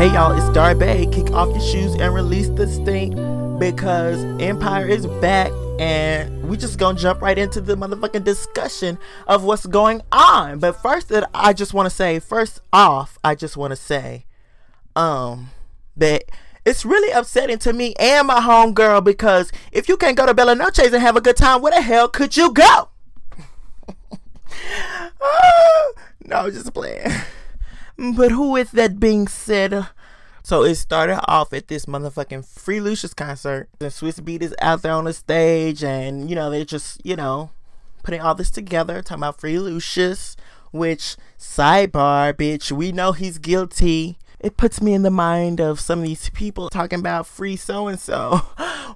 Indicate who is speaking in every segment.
Speaker 1: Hey y'all, it's Darby. Kick off your shoes and release the stink because Empire is back and we just gonna jump right into the motherfucking discussion of what's going on. But first that I just wanna say, first off, I just wanna say, um, that it's really upsetting to me and my homegirl because if you can't go to Bella Noche's and have a good time, where the hell could you go? oh, no, just playing. But who with that being said, so it started off at this motherfucking Free Lucious concert. The Swizz Beatz is out there on the stage, and you know they're just you know putting all this together, talking about Free Lucious. Which sidebar, bitch, we know he's guilty. It puts me in the mind of some of these people talking about free so and so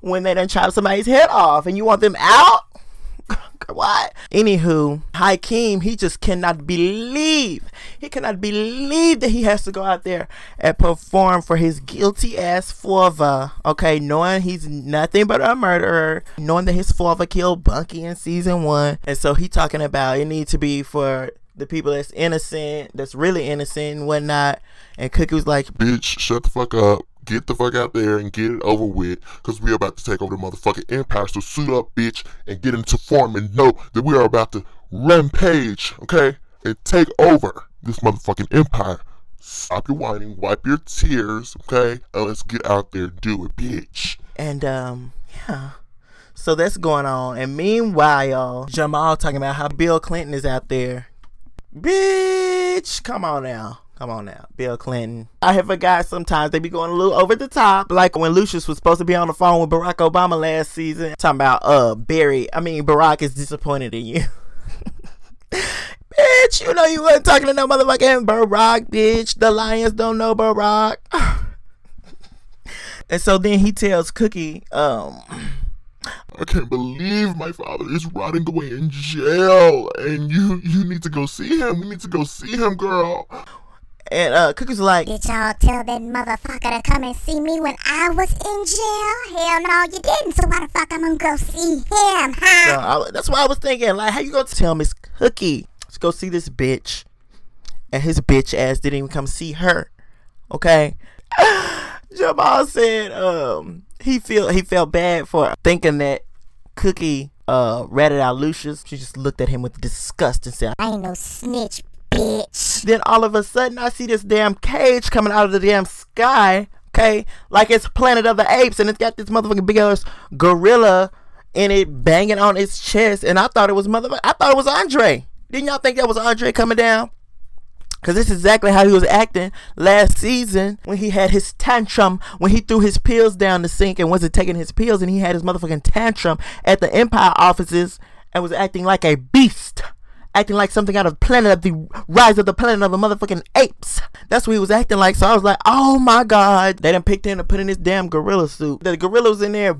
Speaker 1: when they done chop somebody's head off, and you want them out what? Anywho, Hakeem, he just cannot believe, he cannot believe that he has to go out there and perform for his guilty ass father. Okay, knowing he's nothing but a murderer, knowing that his father killed Bunkie in season one, and so he talking about it needs to be for the people that's innocent, that's really innocent and whatnot. And Cookie was like,
Speaker 2: Bitch, shut the fuck up get the fuck out there and get it over with because we're about to take over the motherfucking empire. So suit up, bitch, and get into form and know that we are about to rampage, okay? And take over this motherfucking empire. Stop your whining, wipe your tears, okay? And let's get out there and do it, bitch.
Speaker 1: And, um, yeah. So that's going on. And meanwhile, Jamal talking about how Bill Clinton is out there. Bitch, come on now. Come on now, Bill Clinton. I have a guy sometimes they be going a little over the top. Like when Lucious was supposed to be on the phone with Barack Obama last season, talking about uh Barry. I mean Barack is disappointed in you. bitch, you know you wasn't talking to no motherfucking Barack, bitch. The Lyons don't know Barack. and so then he tells Cookie, um
Speaker 2: I can't believe my father is rotting away in jail, and you you need to go see him. We need to go see him, girl.
Speaker 1: And uh, Cookie's like,
Speaker 3: Did y'all tell that motherfucker to come and see me when I was in jail? Hell no, you didn't. So why the fuck I'm gonna go see him, huh?
Speaker 1: I, that's what I was thinking. Like, how you gonna tell Miss Cookie to go see this bitch, and his bitch ass didn't even come see her? Okay. Jamal said, um, he feel he felt bad for thinking that Cookie uh ratted out Lucious. She just looked at him with disgust and said,
Speaker 3: I ain't no snitch, bitch.
Speaker 1: Then all of a sudden, I see this damn cage coming out of the damn sky. Okay, like it's Planet of the Apes, and it's got this motherfucking big ass gorilla in it banging on its chest. And I thought it was motherfucker. I thought it was Andre. Didn't y'all think that was Andre coming down? Cause this is exactly how he was acting last season when he had his tantrum when he threw his pills down the sink and wasn't taking his pills and he had his motherfucking tantrum at the Empire offices and was acting like a beast acting like something out of Planet of the Rise of the Planet of the motherfucking Apes. That's what he was acting like. So I was like, oh my god, they done picked him to put in this damn gorilla suit. The gorilla was in there.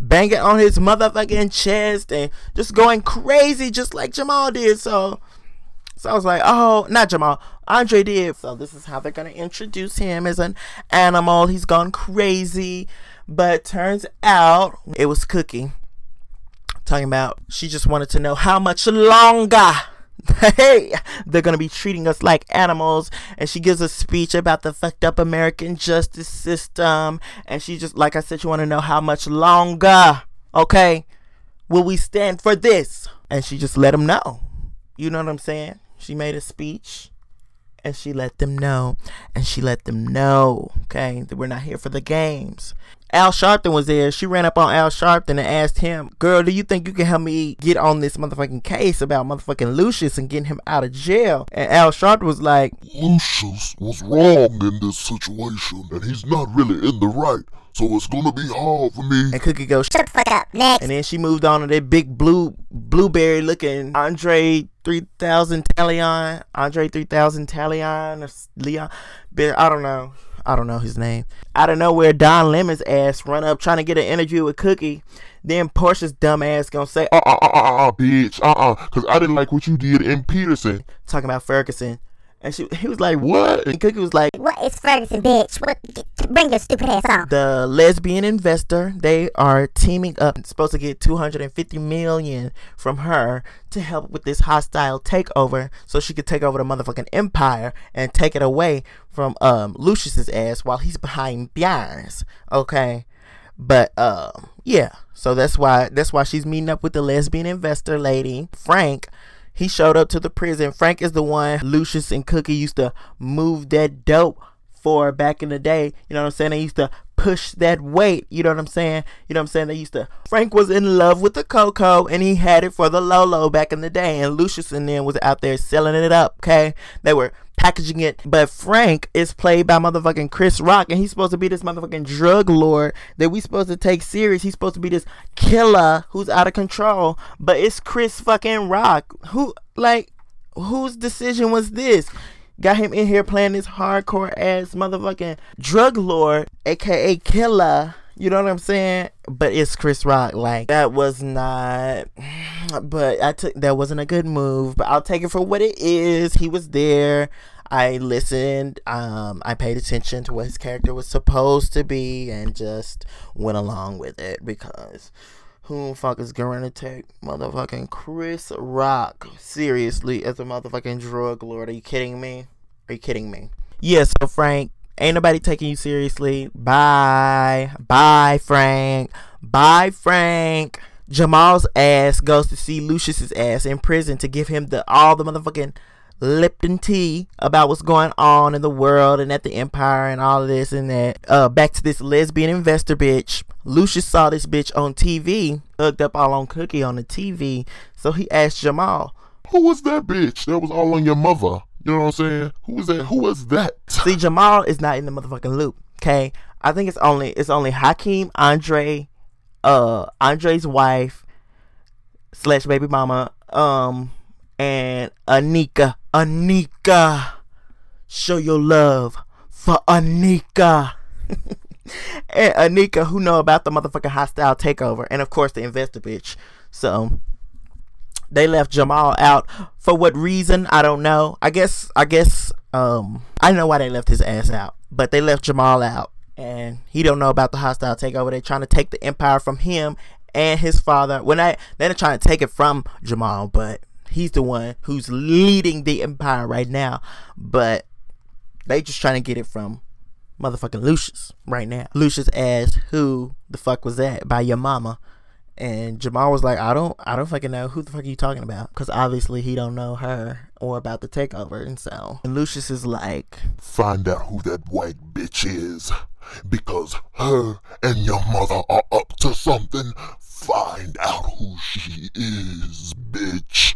Speaker 1: banging on his motherfucking chest and just going crazy just like Jamal did. So so I was like, oh, not Jamal. Andre did. So this is how they're gonna introduce him as an animal. He's gone crazy. But turns out it was Cookie talking about she just wanted to know how much longer hey they're gonna be treating us like animals. And she gives a speech about the fucked up american justice system. And she just like i said she want to know how much longer okay will we stand for this? And she just let them know. You know what i'm saying? She made a speech and she let them know. And she let them know okay that we're not here for the games Al Sharpton was there. She ran up on Al Sharpton and asked him, Girl, do you think you can help me get on this motherfucking case about motherfucking Lucious and getting him out of jail? And Al Sharpton was like,
Speaker 2: Lucious was wrong in this situation and he's not really in the right. So it's gonna be hard for me.
Speaker 1: And Cookie goes,
Speaker 3: Shut the fuck up, next.
Speaker 1: And then she moved on to that big blue blueberry looking Andre 3000 Talion. Andre 3000 Talion or Leon. I don't know. I don't know his name. Out of nowhere, Don Lemon's ass run up trying to get an interview with Cookie. Then Porsha's dumb ass gonna say,
Speaker 2: uh uh uh uh, uh bitch, uh uh, cause I didn't like what you did in Peterson.
Speaker 1: Talking about Ferguson. And she, he was like,
Speaker 2: What?
Speaker 1: And Cookie was like,
Speaker 3: What is Ferguson, bitch? What? Bring your stupid ass on.
Speaker 1: the lesbian investor they are teaming up supposed to get 250 million from her to help with this hostile takeover so she could take over the motherfucking empire and take it away from um lucious's ass while he's behind bars okay but um yeah so that's why that's why she's meeting up with the lesbian investor lady frank he showed up to the prison frank is the one lucious and cookie used to move that dope for back in the day. You know what I'm saying? They used to push that weight. You know what I'm saying? You know what I'm saying? They used to. Frank was in love with the Coco and he had it for the Lolo back in the day. And Lucious and them was out there selling it up, okay? They were packaging it. But Frank is played by motherfucking Chris Rock and he's supposed to be this motherfucking drug lord that we supposed to take serious. He's supposed to be this killer who's out of control. But it's Chris fucking Rock. Who, like, whose decision was this? Got him in here playing this hardcore ass motherfucking drug lord, aka killer. You know what I'm saying? But it's Chris Rock. Like that was not. But I took that wasn't a good move. But I'll take it for what it is. He was there. I listened. Um, I paid attention to what his character was supposed to be, and just went along with it because who the fuck is to take motherfucking Chris Rock seriously as a motherfucking drug lord? Are you kidding me? Are you kidding me? Yeah, so Frank, ain't nobody taking you seriously. Bye. Bye, Frank. Bye, Frank. Jamal's ass goes to see Lucious's ass in prison to give him the all the motherfucking Lipton tea about what's going on in the world and at the empire and all of this and that. Uh, back to this lesbian investor bitch. Lucious saw this bitch on TV, hooked up all on Cookie on the TV. So he asked Jamal,
Speaker 2: Who was that bitch? That was all on your mother. You know what I'm saying? Who was that? Who was that?
Speaker 1: See, Jamal is not in the motherfucking loop. Okay, I think it's only it's only Hakeem, Andre, uh, Andre's wife slash baby mama, um, and Anika. Anika, show your love for Anika. and Anika, who know about the motherfucking hostile takeover, and of course the investor bitch. So they left Jamal out for what reason I don't know. I guess I guess um I know why they left his ass out, but they left Jamal out and he don't know about the hostile takeover. They're trying to take the empire from him and his father. When I they're trying to take it from Jamal, but he's the one who's leading the empire right now. But they just trying to get it from motherfucking Lucious right now. Lucious asked who the fuck was that by your mama. And Jamal was like, I don't, I don't fucking know who the fuck are you talking about, because obviously he don't know her or about the takeover, and so. And Lucious is like,
Speaker 2: Find out who that white bitch is. Because her and your mother are up to something. Find out who she is, bitch.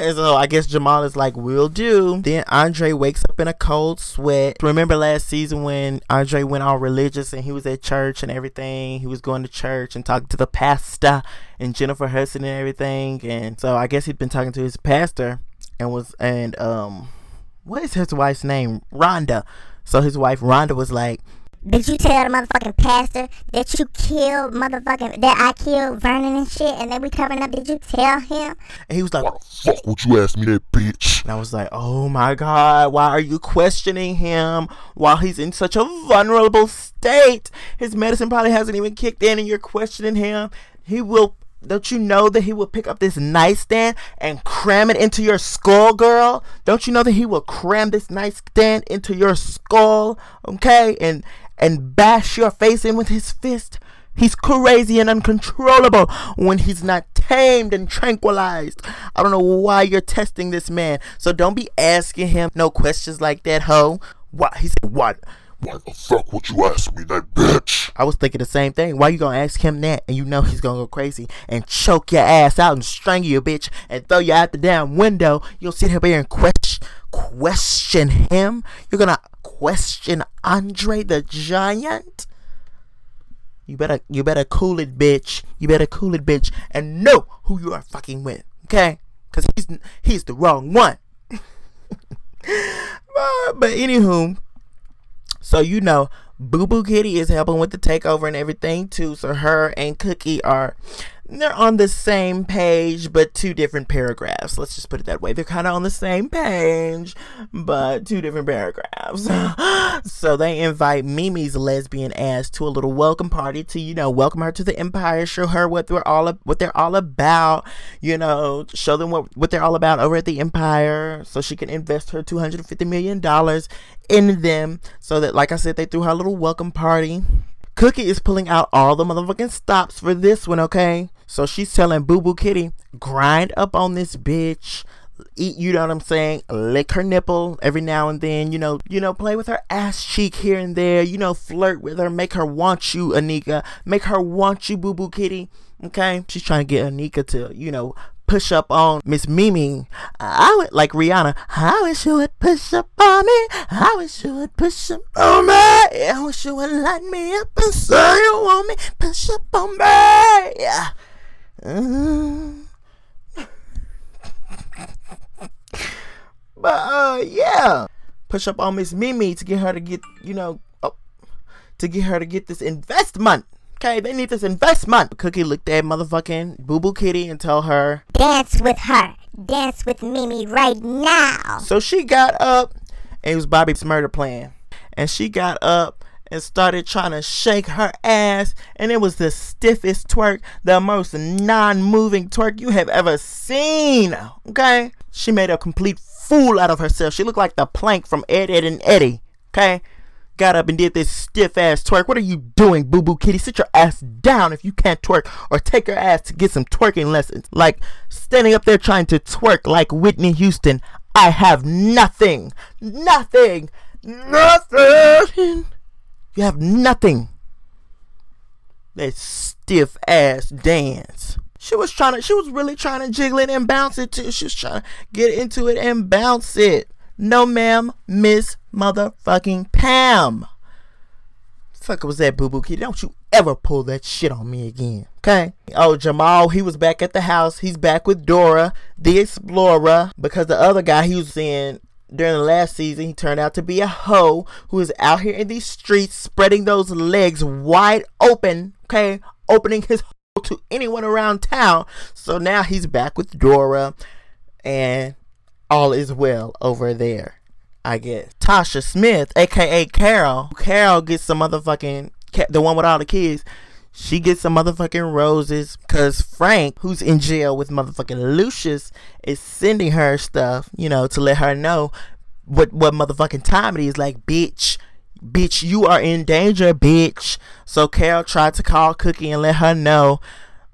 Speaker 1: And so I guess Jamal is like, we'll do." Then Andre wakes up in a cold sweat. Remember last season when Andre went all religious and he was at church and everything. He was going to church and talking to the pastor and Jennifer Hudson and everything. And so I guess he'd been talking to his pastor and was and um, what is his wife's name? Rhonda. So his wife Rhonda was like,
Speaker 3: Did you tell the motherfucking pastor that you killed motherfucking that I killed Vernon and shit and that we covering up? Did you tell him?
Speaker 1: and he was like,
Speaker 2: Why the fuck would you ask me that, bitch?
Speaker 1: And I was like, oh my God, why are you questioning him while he's in such a vulnerable state? His medicine probably hasn't even kicked in and you're questioning him. He will, don't you know that he will pick up this nightstand and cram it into your skull, girl? Don't you know that he will cram this nightstand into your skull, okay? And, and bash your face in with his fist? He's crazy and uncontrollable when he's not tamed and tranquilized. I don't know why you're testing this man. So don't be asking him no questions like that, ho. What? He said, what?
Speaker 2: Why the fuck would you ask me that, bitch?
Speaker 1: I was thinking the same thing. Why you gonna ask him that and you know he's gonna go crazy and choke your ass out and strangle you, bitch, and throw you out the damn window? You'll sit here and question, question him? You're gonna question Andre the Giant? You better you better cool it, bitch. You better cool it, bitch, and know who you are fucking with, okay? Cause he's he's the wrong one. Uh, but anywho, so you know, Boo Boo Kitty is helping with the takeover and everything too. So her and Cookie are they're on the same page, but two different paragraphs. Let's just put it that way. They're kind of on the same page, but two different paragraphs. so they invite Mimi's lesbian ass to a little welcome party to, you know, welcome her to the Empire, show her what they're all what they're all about, you know, show them what what they're all about over at the Empire, so she can invest her two hundred fifty million dollars in them. So that, like I said, they threw her a little welcome party. Cookie is pulling out all the motherfucking stops for this one, okay? So she's telling Boo Boo Kitty, grind up on this bitch. Eat, you know what I'm saying? Lick her nipple every now and then, you know, you know, play with her ass cheek here and there, you know, flirt with her, make her want you, Anika. Make her want you, Boo Boo Kitty. Okay? She's trying to get Anika to, you know, push up on Miss Mimi. I would like Rihanna. I wish you would push up on me. I wish you would push up on me. I wish you would light me up and say you want me. Push up on me. Yeah. But uh, yeah. Push up on Miss Mimi to get her to get you know, oh, to get her to get this investment. Okay, they need this investment. Cookie looked at motherfucking Boo Boo Kitty and told her,
Speaker 3: Dance with her. Dance with Mimi right now.
Speaker 1: So she got up, and it was Bobby's murder plan. And she got up and started trying to shake her ass, and it was the stiffest twerk, the most non moving twerk you have ever seen. Okay? She made a complete fool out of herself. She looked like the plank from Ed, Ed, and Eddy. Okay? got up and did this stiff ass twerk. What are you doing, boo boo kitty? Sit your ass down if you can't twerk, or take your ass to get some twerking lessons. Like standing up there trying to twerk like Whitney Houston. I have nothing, nothing, nothing. You have nothing. That stiff ass dance. She was trying to, she was really trying to jiggle it and bounce it too. She was trying to get into it and bounce it. No, ma'am, Miss Motherfucking Pam. Fuck was that, Boo Boo Kitty? Don't you ever pull that shit on me again, okay? Oh, Jamal, he was back at the house. He's back with Dora, the Explorer, because the other guy he was in during the last season, he turned out to be a hoe who is out here in these streets spreading those legs wide open, okay? Opening his hole to anyone around town. So now he's back with Dora and all is well over there. I guess Tasha Smith, aka Carol. Carol gets some motherfucking the one with all the kids. She gets some motherfucking roses because Frank, who's in jail with motherfucking Lucius, is sending her stuff, you know, to let her know what what motherfucking time it is. Like, bitch, bitch, you are in danger, bitch. So Carol tried to call Cookie and let her know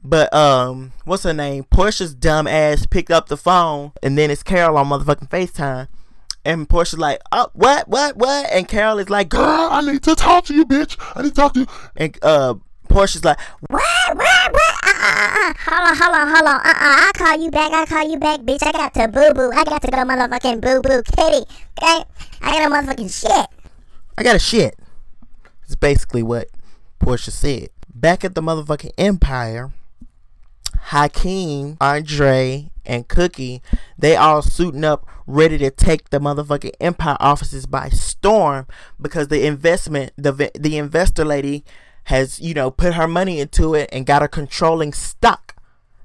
Speaker 1: but um, what's her name? Porsha's dumb ass picked up the phone, and then it's Carol on motherfucking Facetime. And Porsha's like, oh, what, what, what? And Carol is like,
Speaker 2: girl, I need to talk to you, bitch. I need to talk to you.
Speaker 1: And uh, Porsha's like,
Speaker 3: what, what, what? Uh, uh, uh, hold on, hold on, hold on. Uh, uh, I'll call you back. I'll call you back, bitch. I got to boo boo. I got to go motherfucking boo boo kitty. Okay? I got a motherfucking shit.
Speaker 1: I got a shit. It's basically what Porsha said. Back at the motherfucking Empire, Hakeem, Andre, and Cookie, they all suiting up, ready to take the motherfucking Empire offices by storm because the investment, the the investor lady, has you know put her money into it and got a controlling stock,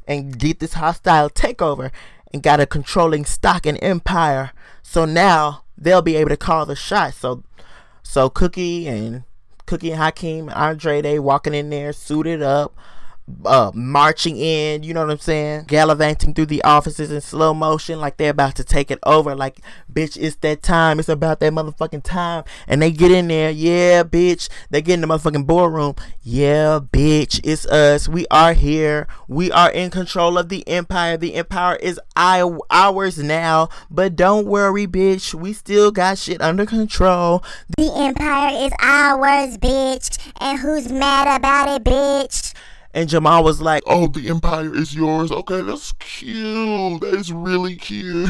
Speaker 1: and did this hostile takeover and got a controlling stock in Empire. So now they'll be able to call the shots. So, so Cookie and Cookie and Hakeem, and Andre, they walking in there suited up uh, marching in, you know what I'm saying? Gallivanting through the offices in slow motion like they're about to take it over. Like, bitch, it's that time. It's about that motherfucking time. And they get in there. Yeah, bitch. They get in the motherfucking boardroom. Yeah, bitch. It's us. We are here. We are in control of the empire. The empire is ours now. But don't worry, bitch. We still got shit under control.
Speaker 3: The empire is ours, bitch. And who's mad about it, bitch?
Speaker 1: And Jamal was like,
Speaker 2: Oh, the empire is yours. Okay, that's cute. That is really cute.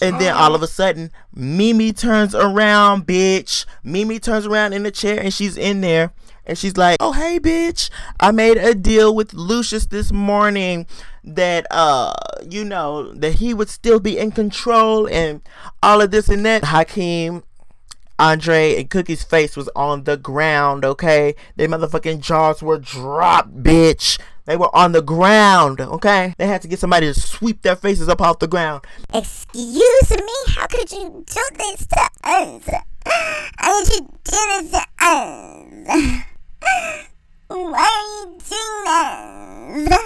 Speaker 1: And then all of a sudden, Mimi turns around, bitch. Mimi turns around in the chair and she's in there. And she's like, Oh, hey, bitch. I made a deal with Lucious this morning that, uh, you know, that he would still be in control and all of this and that. Hakeem Andre and Cookie's face was on the ground, okay? Their motherfucking jaws were dropped, bitch. They were on the ground, okay? They had to get somebody to sweep their faces up off the ground.
Speaker 3: Excuse me? How could you do this to us? How could you do this to us? Why are you doing this?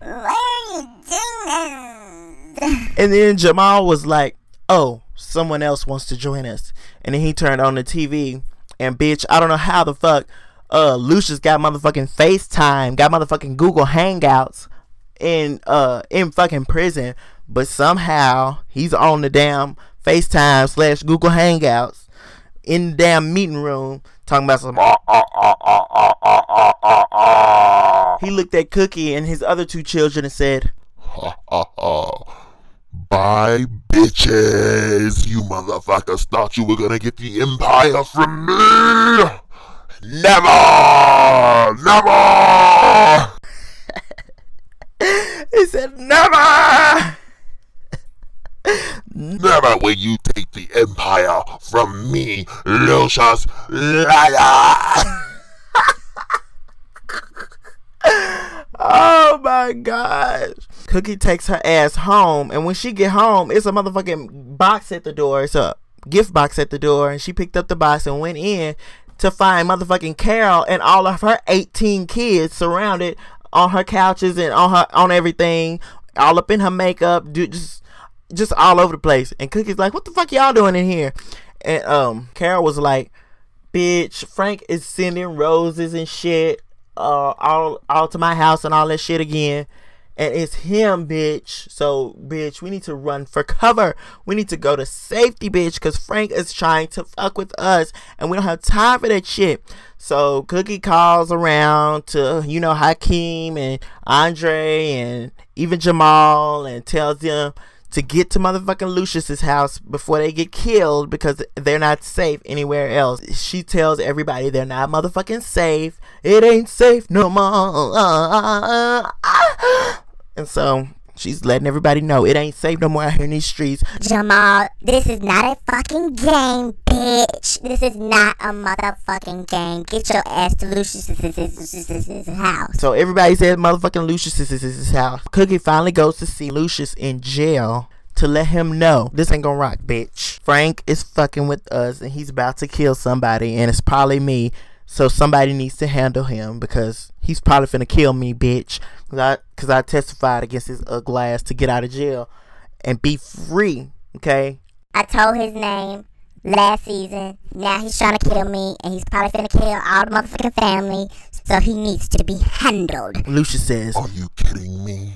Speaker 3: Why are you doing this?
Speaker 1: And then Jamal was like, oh, someone else wants to join us. And then he turned on the TV and bitch, I don't know how the fuck uh Lucious got motherfucking FaceTime, got motherfucking Google Hangouts in uh in fucking prison, but somehow he's on the damn FaceTime slash Google Hangouts in the damn meeting room talking about some he looked at Cookie and his other two children and said,
Speaker 2: Ha ha ha. Bye, bitches. You motherfuckers thought you were gonna get the empire from me. Never! Never!
Speaker 1: he said, never!
Speaker 2: Never will you take the empire from me, Lucious Lyon!
Speaker 1: Oh my gosh. Cookie takes her ass home, and when she get home, it's a motherfucking box at the door. It's a gift box at the door, and she picked up the box and went in to find motherfucking Carol and all of her 18 kids surrounded on her couches and on her on everything, all up in her makeup, dude, just just all over the place. And Cookie's like, "What the fuck y'all doing in here?" And um, Carol was like, "Bitch, Frank is sending roses and shit." uh all all to my house and all that shit again. And it's him, bitch. So, bitch, we need to run for cover. We need to go to safety, bitch, because Frank is trying to fuck with us. And we don't have time for that shit. So, Cookie calls around to, you know, Hakeem and Andre and even Jamal and tells them to get to motherfucking Lucious's house before they get killed because they're not safe anywhere else. She tells everybody they're not motherfucking safe. It ain't safe no more. Ah, ah, ah. And so she's letting everybody know it ain't safe no more out here in these streets.
Speaker 3: Jamal, this is not a fucking game, bitch. This is not a motherfucking game. Get your ass to Lucious's house.
Speaker 1: So everybody says motherfucking Lucious is his house. Cookie finally goes to see Lucious in jail to let him know this ain't gonna rock, bitch. Frank is fucking with us and he's about to kill somebody and it's probably me. So somebody needs to handle him because he's probably finna kill me, bitch. Cause I, cause I testified against his ugly ass to get out of jail and be free. Okay.
Speaker 3: I told his name last season. Now he's trying to kill me, and he's probably finna kill all the motherfucking family. So he needs to be handled.
Speaker 1: Lucious says,
Speaker 2: Are you kidding me?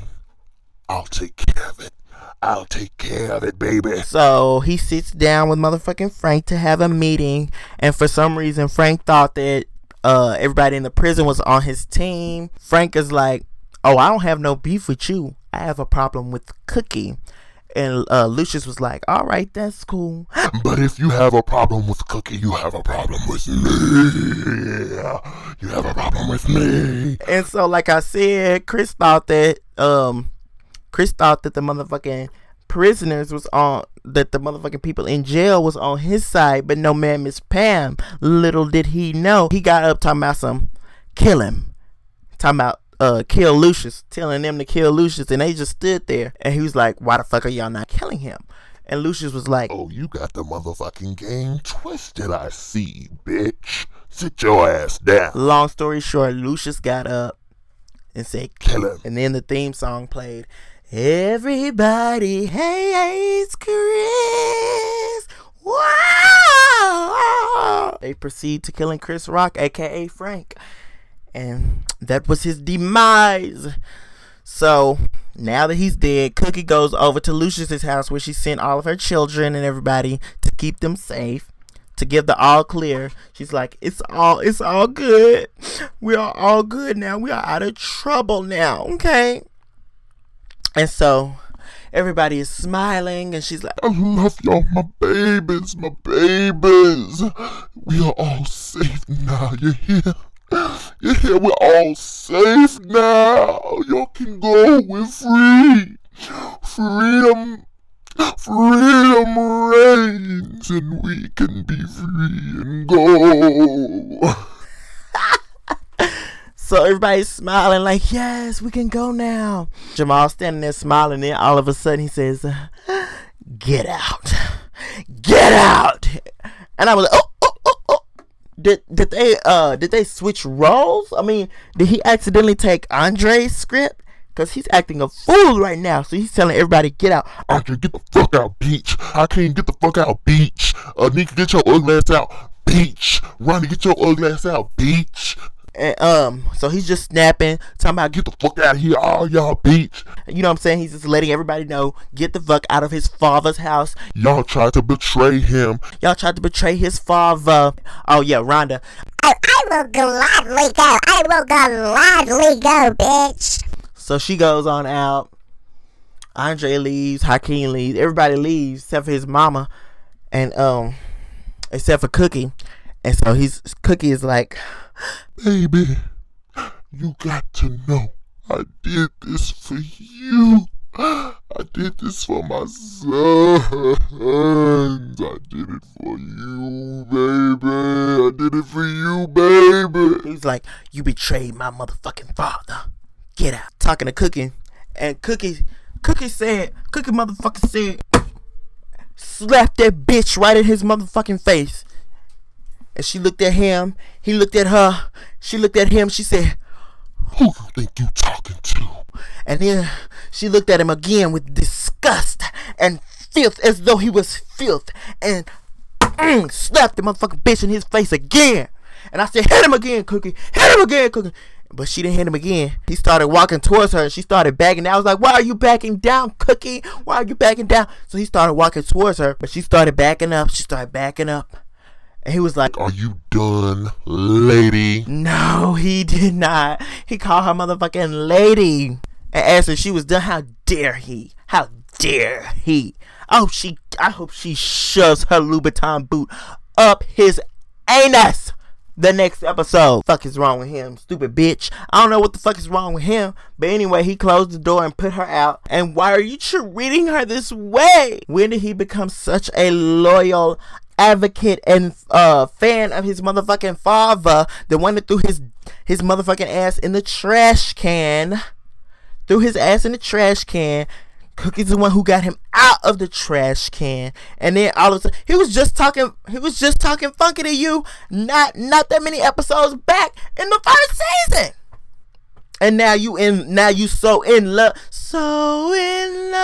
Speaker 2: I'll take care of it. I'll take care of it, baby.
Speaker 1: So he sits down with motherfucking Frank to have a meeting, and for some reason, Frank thought that uh, everybody in the prison was on his team. Frank is like, "Oh, I don't have no beef with you. I have a problem with Cookie." And uh, Lucious was like, "All right, that's cool."
Speaker 2: But if you have a problem with Cookie, you have a problem with me. You have a problem with me.
Speaker 1: And so, like I said, Chris thought that um, Chris thought that the motherfucking prisoners was on that the motherfucking people in jail was on his side, but no man, Miss Pam. Little did he know, he got up talking about some kill him, talking about uh kill Lucious, telling them to kill Lucious, and they just stood there, and he was like, "Why the fuck are y'all not killing him?" And Lucious was like,
Speaker 2: Oh, you got the motherfucking game twisted, I see, bitch. Sit your ass down.
Speaker 1: Long story short, Lucious got up and said,
Speaker 2: Kill him.
Speaker 1: And then the theme song played. Everybody hates Chris. Wow! They proceed to killing Chris Rock, aka Frank. And that was his demise. So now that he's dead, Cookie goes over to Lucious's house where she sent all of her children and everybody to keep them safe. To give the all clear, she's like, "It's all, it's all good. We are all good now. We are out of trouble now, okay?" And so everybody is smiling, and she's like,
Speaker 2: I love y'all, my babies, my babies. We are all safe now. You hear? You hear? We're all safe now. Y'all can go. We're free. Freedom. Freedom reigns, and we can be free and go.
Speaker 1: So everybody's smiling like, yes, we can go now. Jamal standing there smiling. Then all of a sudden he says, get out, get out. And I was like, oh. Did, did they uh did they switch roles? I mean, did he accidentally take Andre's script? Cause he's acting a fool right now. So he's telling everybody, get out.
Speaker 2: I can get the fuck out, beach. I can't get the fuck out, beach. Uh, Nika, get your ugly ass out, beach. Ronnie, get your ugly ass out, beach.
Speaker 1: And um, so he's just snapping, talking about
Speaker 2: Get the fuck out of here, all y'all, beach.
Speaker 1: you know what I'm saying? He's just letting everybody know, get the fuck out of his father's house.
Speaker 2: Y'all tried to betray him.
Speaker 1: Y'all tried to betray his father. Oh yeah, Rhonda.
Speaker 3: I, I will gladly go. I will gladly go, bitch.
Speaker 1: So she goes on out. Andre leaves, Hakeem leaves, everybody leaves except for his mama, and um, except for Cookie. And so he's Cookie is like,
Speaker 2: Baby, you got to know I did this for you. I did this for my sons. I did it for you, baby. I did it for you, baby.
Speaker 1: he's like, you betrayed my motherfucking father. Get out. Talking to Cookie, and Cookie, Cookie said, Cookie motherfucker said, slap that bitch right in his motherfucking face. And she looked at him. He looked at her. She looked at him. She said,
Speaker 2: Who you think you talking to?
Speaker 1: And then she looked at him again with disgust and filth as though he was filth and mm, slapped the motherfucking bitch in his face again. And I said, hit him again, Cookie. Hit him again, Cookie. But she didn't hit him again. He started walking towards her and she started backing down. I was like, why are you backing down, Cookie? Why are you backing down? So he started walking towards her, but she started backing up. She started backing up. And he was like,
Speaker 2: Are you done, lady?
Speaker 1: no, he did not. He called her motherfucking lady and asked if she was done. How dare he? How dare he? Oh, she. I hope she shoves her Louboutin boot up his anus. The next episode. Fuck is wrong with him, stupid bitch. I don't know what the fuck is wrong with him, but anyway, he closed the door and put her out. And why are you treating her this way? When did he become such a loyal advocate and uh fan of his motherfucking father, the one that threw his his motherfucking ass in the trash can, threw his ass in the trash can. Cookie's the one who got him out of the trash can, and then all of a sudden he was just talking. He was just talking funky to you, not not that many episodes back in the first season. And now you in now you so in love, so in love.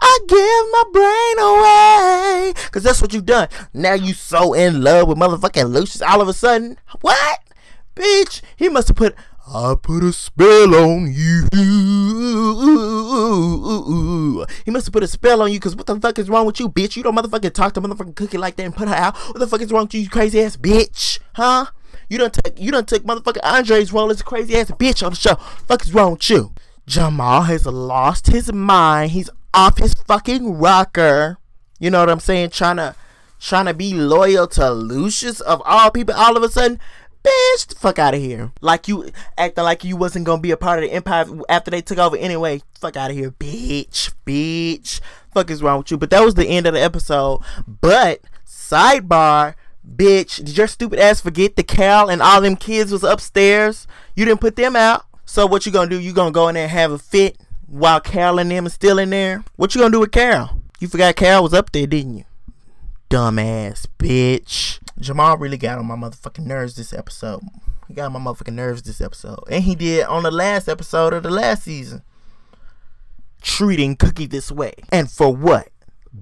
Speaker 1: I give my brain away, cause that's what you've done. Now you so in love with motherfucking Lucious. All of a sudden, what, bitch? He must have put. I put a spell on you. He must have put a spell on you, cause what the fuck is wrong with you, bitch? You don't motherfucking talk to motherfucking Cookie like that and put her out. What the fuck is wrong with you, you crazy ass bitch? Huh? You done took you done took motherfucking Andre's role as a crazy ass bitch on the show. Fuck is wrong with you? Jamal has lost his mind. He's off his fucking rocker. You know what I'm saying? Trying to trying to be loyal to Lucious of all people. All of a sudden, bitch, the fuck out of here. Like you acting like you wasn't gonna be a part of the empire after they took over anyway. Fuck out of here, bitch, bitch. Fuck is wrong with you? But that was the end of the episode. But sidebar. Bitch, did your stupid ass forget the Cal and all them kids was upstairs? You didn't put them out. So what you gonna do? You gonna go in there and have a fit while Cal and them is still in there? What you gonna do with Cal? You forgot Cal was up there, didn't you? Dumbass bitch. Jamal really got on my motherfucking nerves this episode. He got on my motherfucking nerves this episode. And he did on the last episode of the last season. Treating Cookie this way. And for what?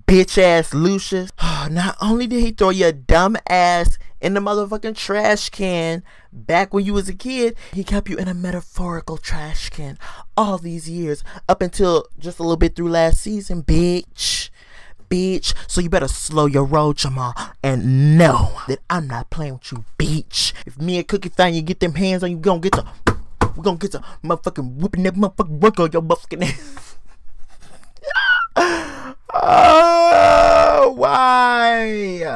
Speaker 1: bitch ass Lucious. Not only did he throw your dumb ass in the motherfucking trash can back when you was a kid, he kept you in a metaphorical trash can all these years up until just a little bit through last season, bitch. Bitch, so you better slow your roll, Jamal, and know that I'm not playing with you, bitch. If me and Cookie find you get them hands on you, gonna get the, we gonna get the motherfucking whooping that motherfucking work on your motherfucking ass. Oh, why?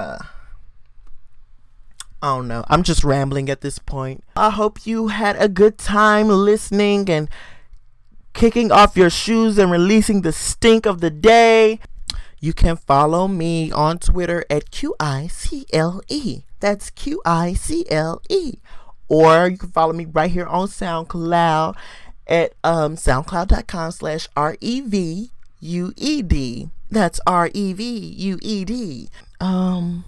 Speaker 1: I don't know. I'm just rambling at this point. I hope you had a good time listening and kicking off your shoes and releasing the stink of the day. You can follow me on Twitter at QICLE. That's Q I C L E. or you can follow me right here on SoundCloud at um, soundcloud.com slash R-E-V-U-E-D. That's R-E-V-U-E-D. Um,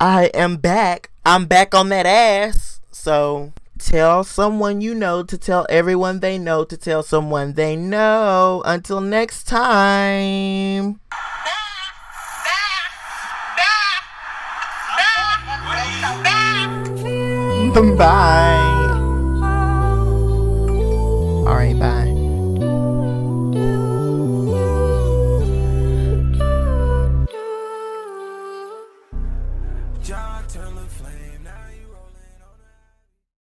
Speaker 1: I am back. I'm back on that ass. So tell someone you know to tell everyone they know to tell someone they know. Until next time. Bye. All right, bye.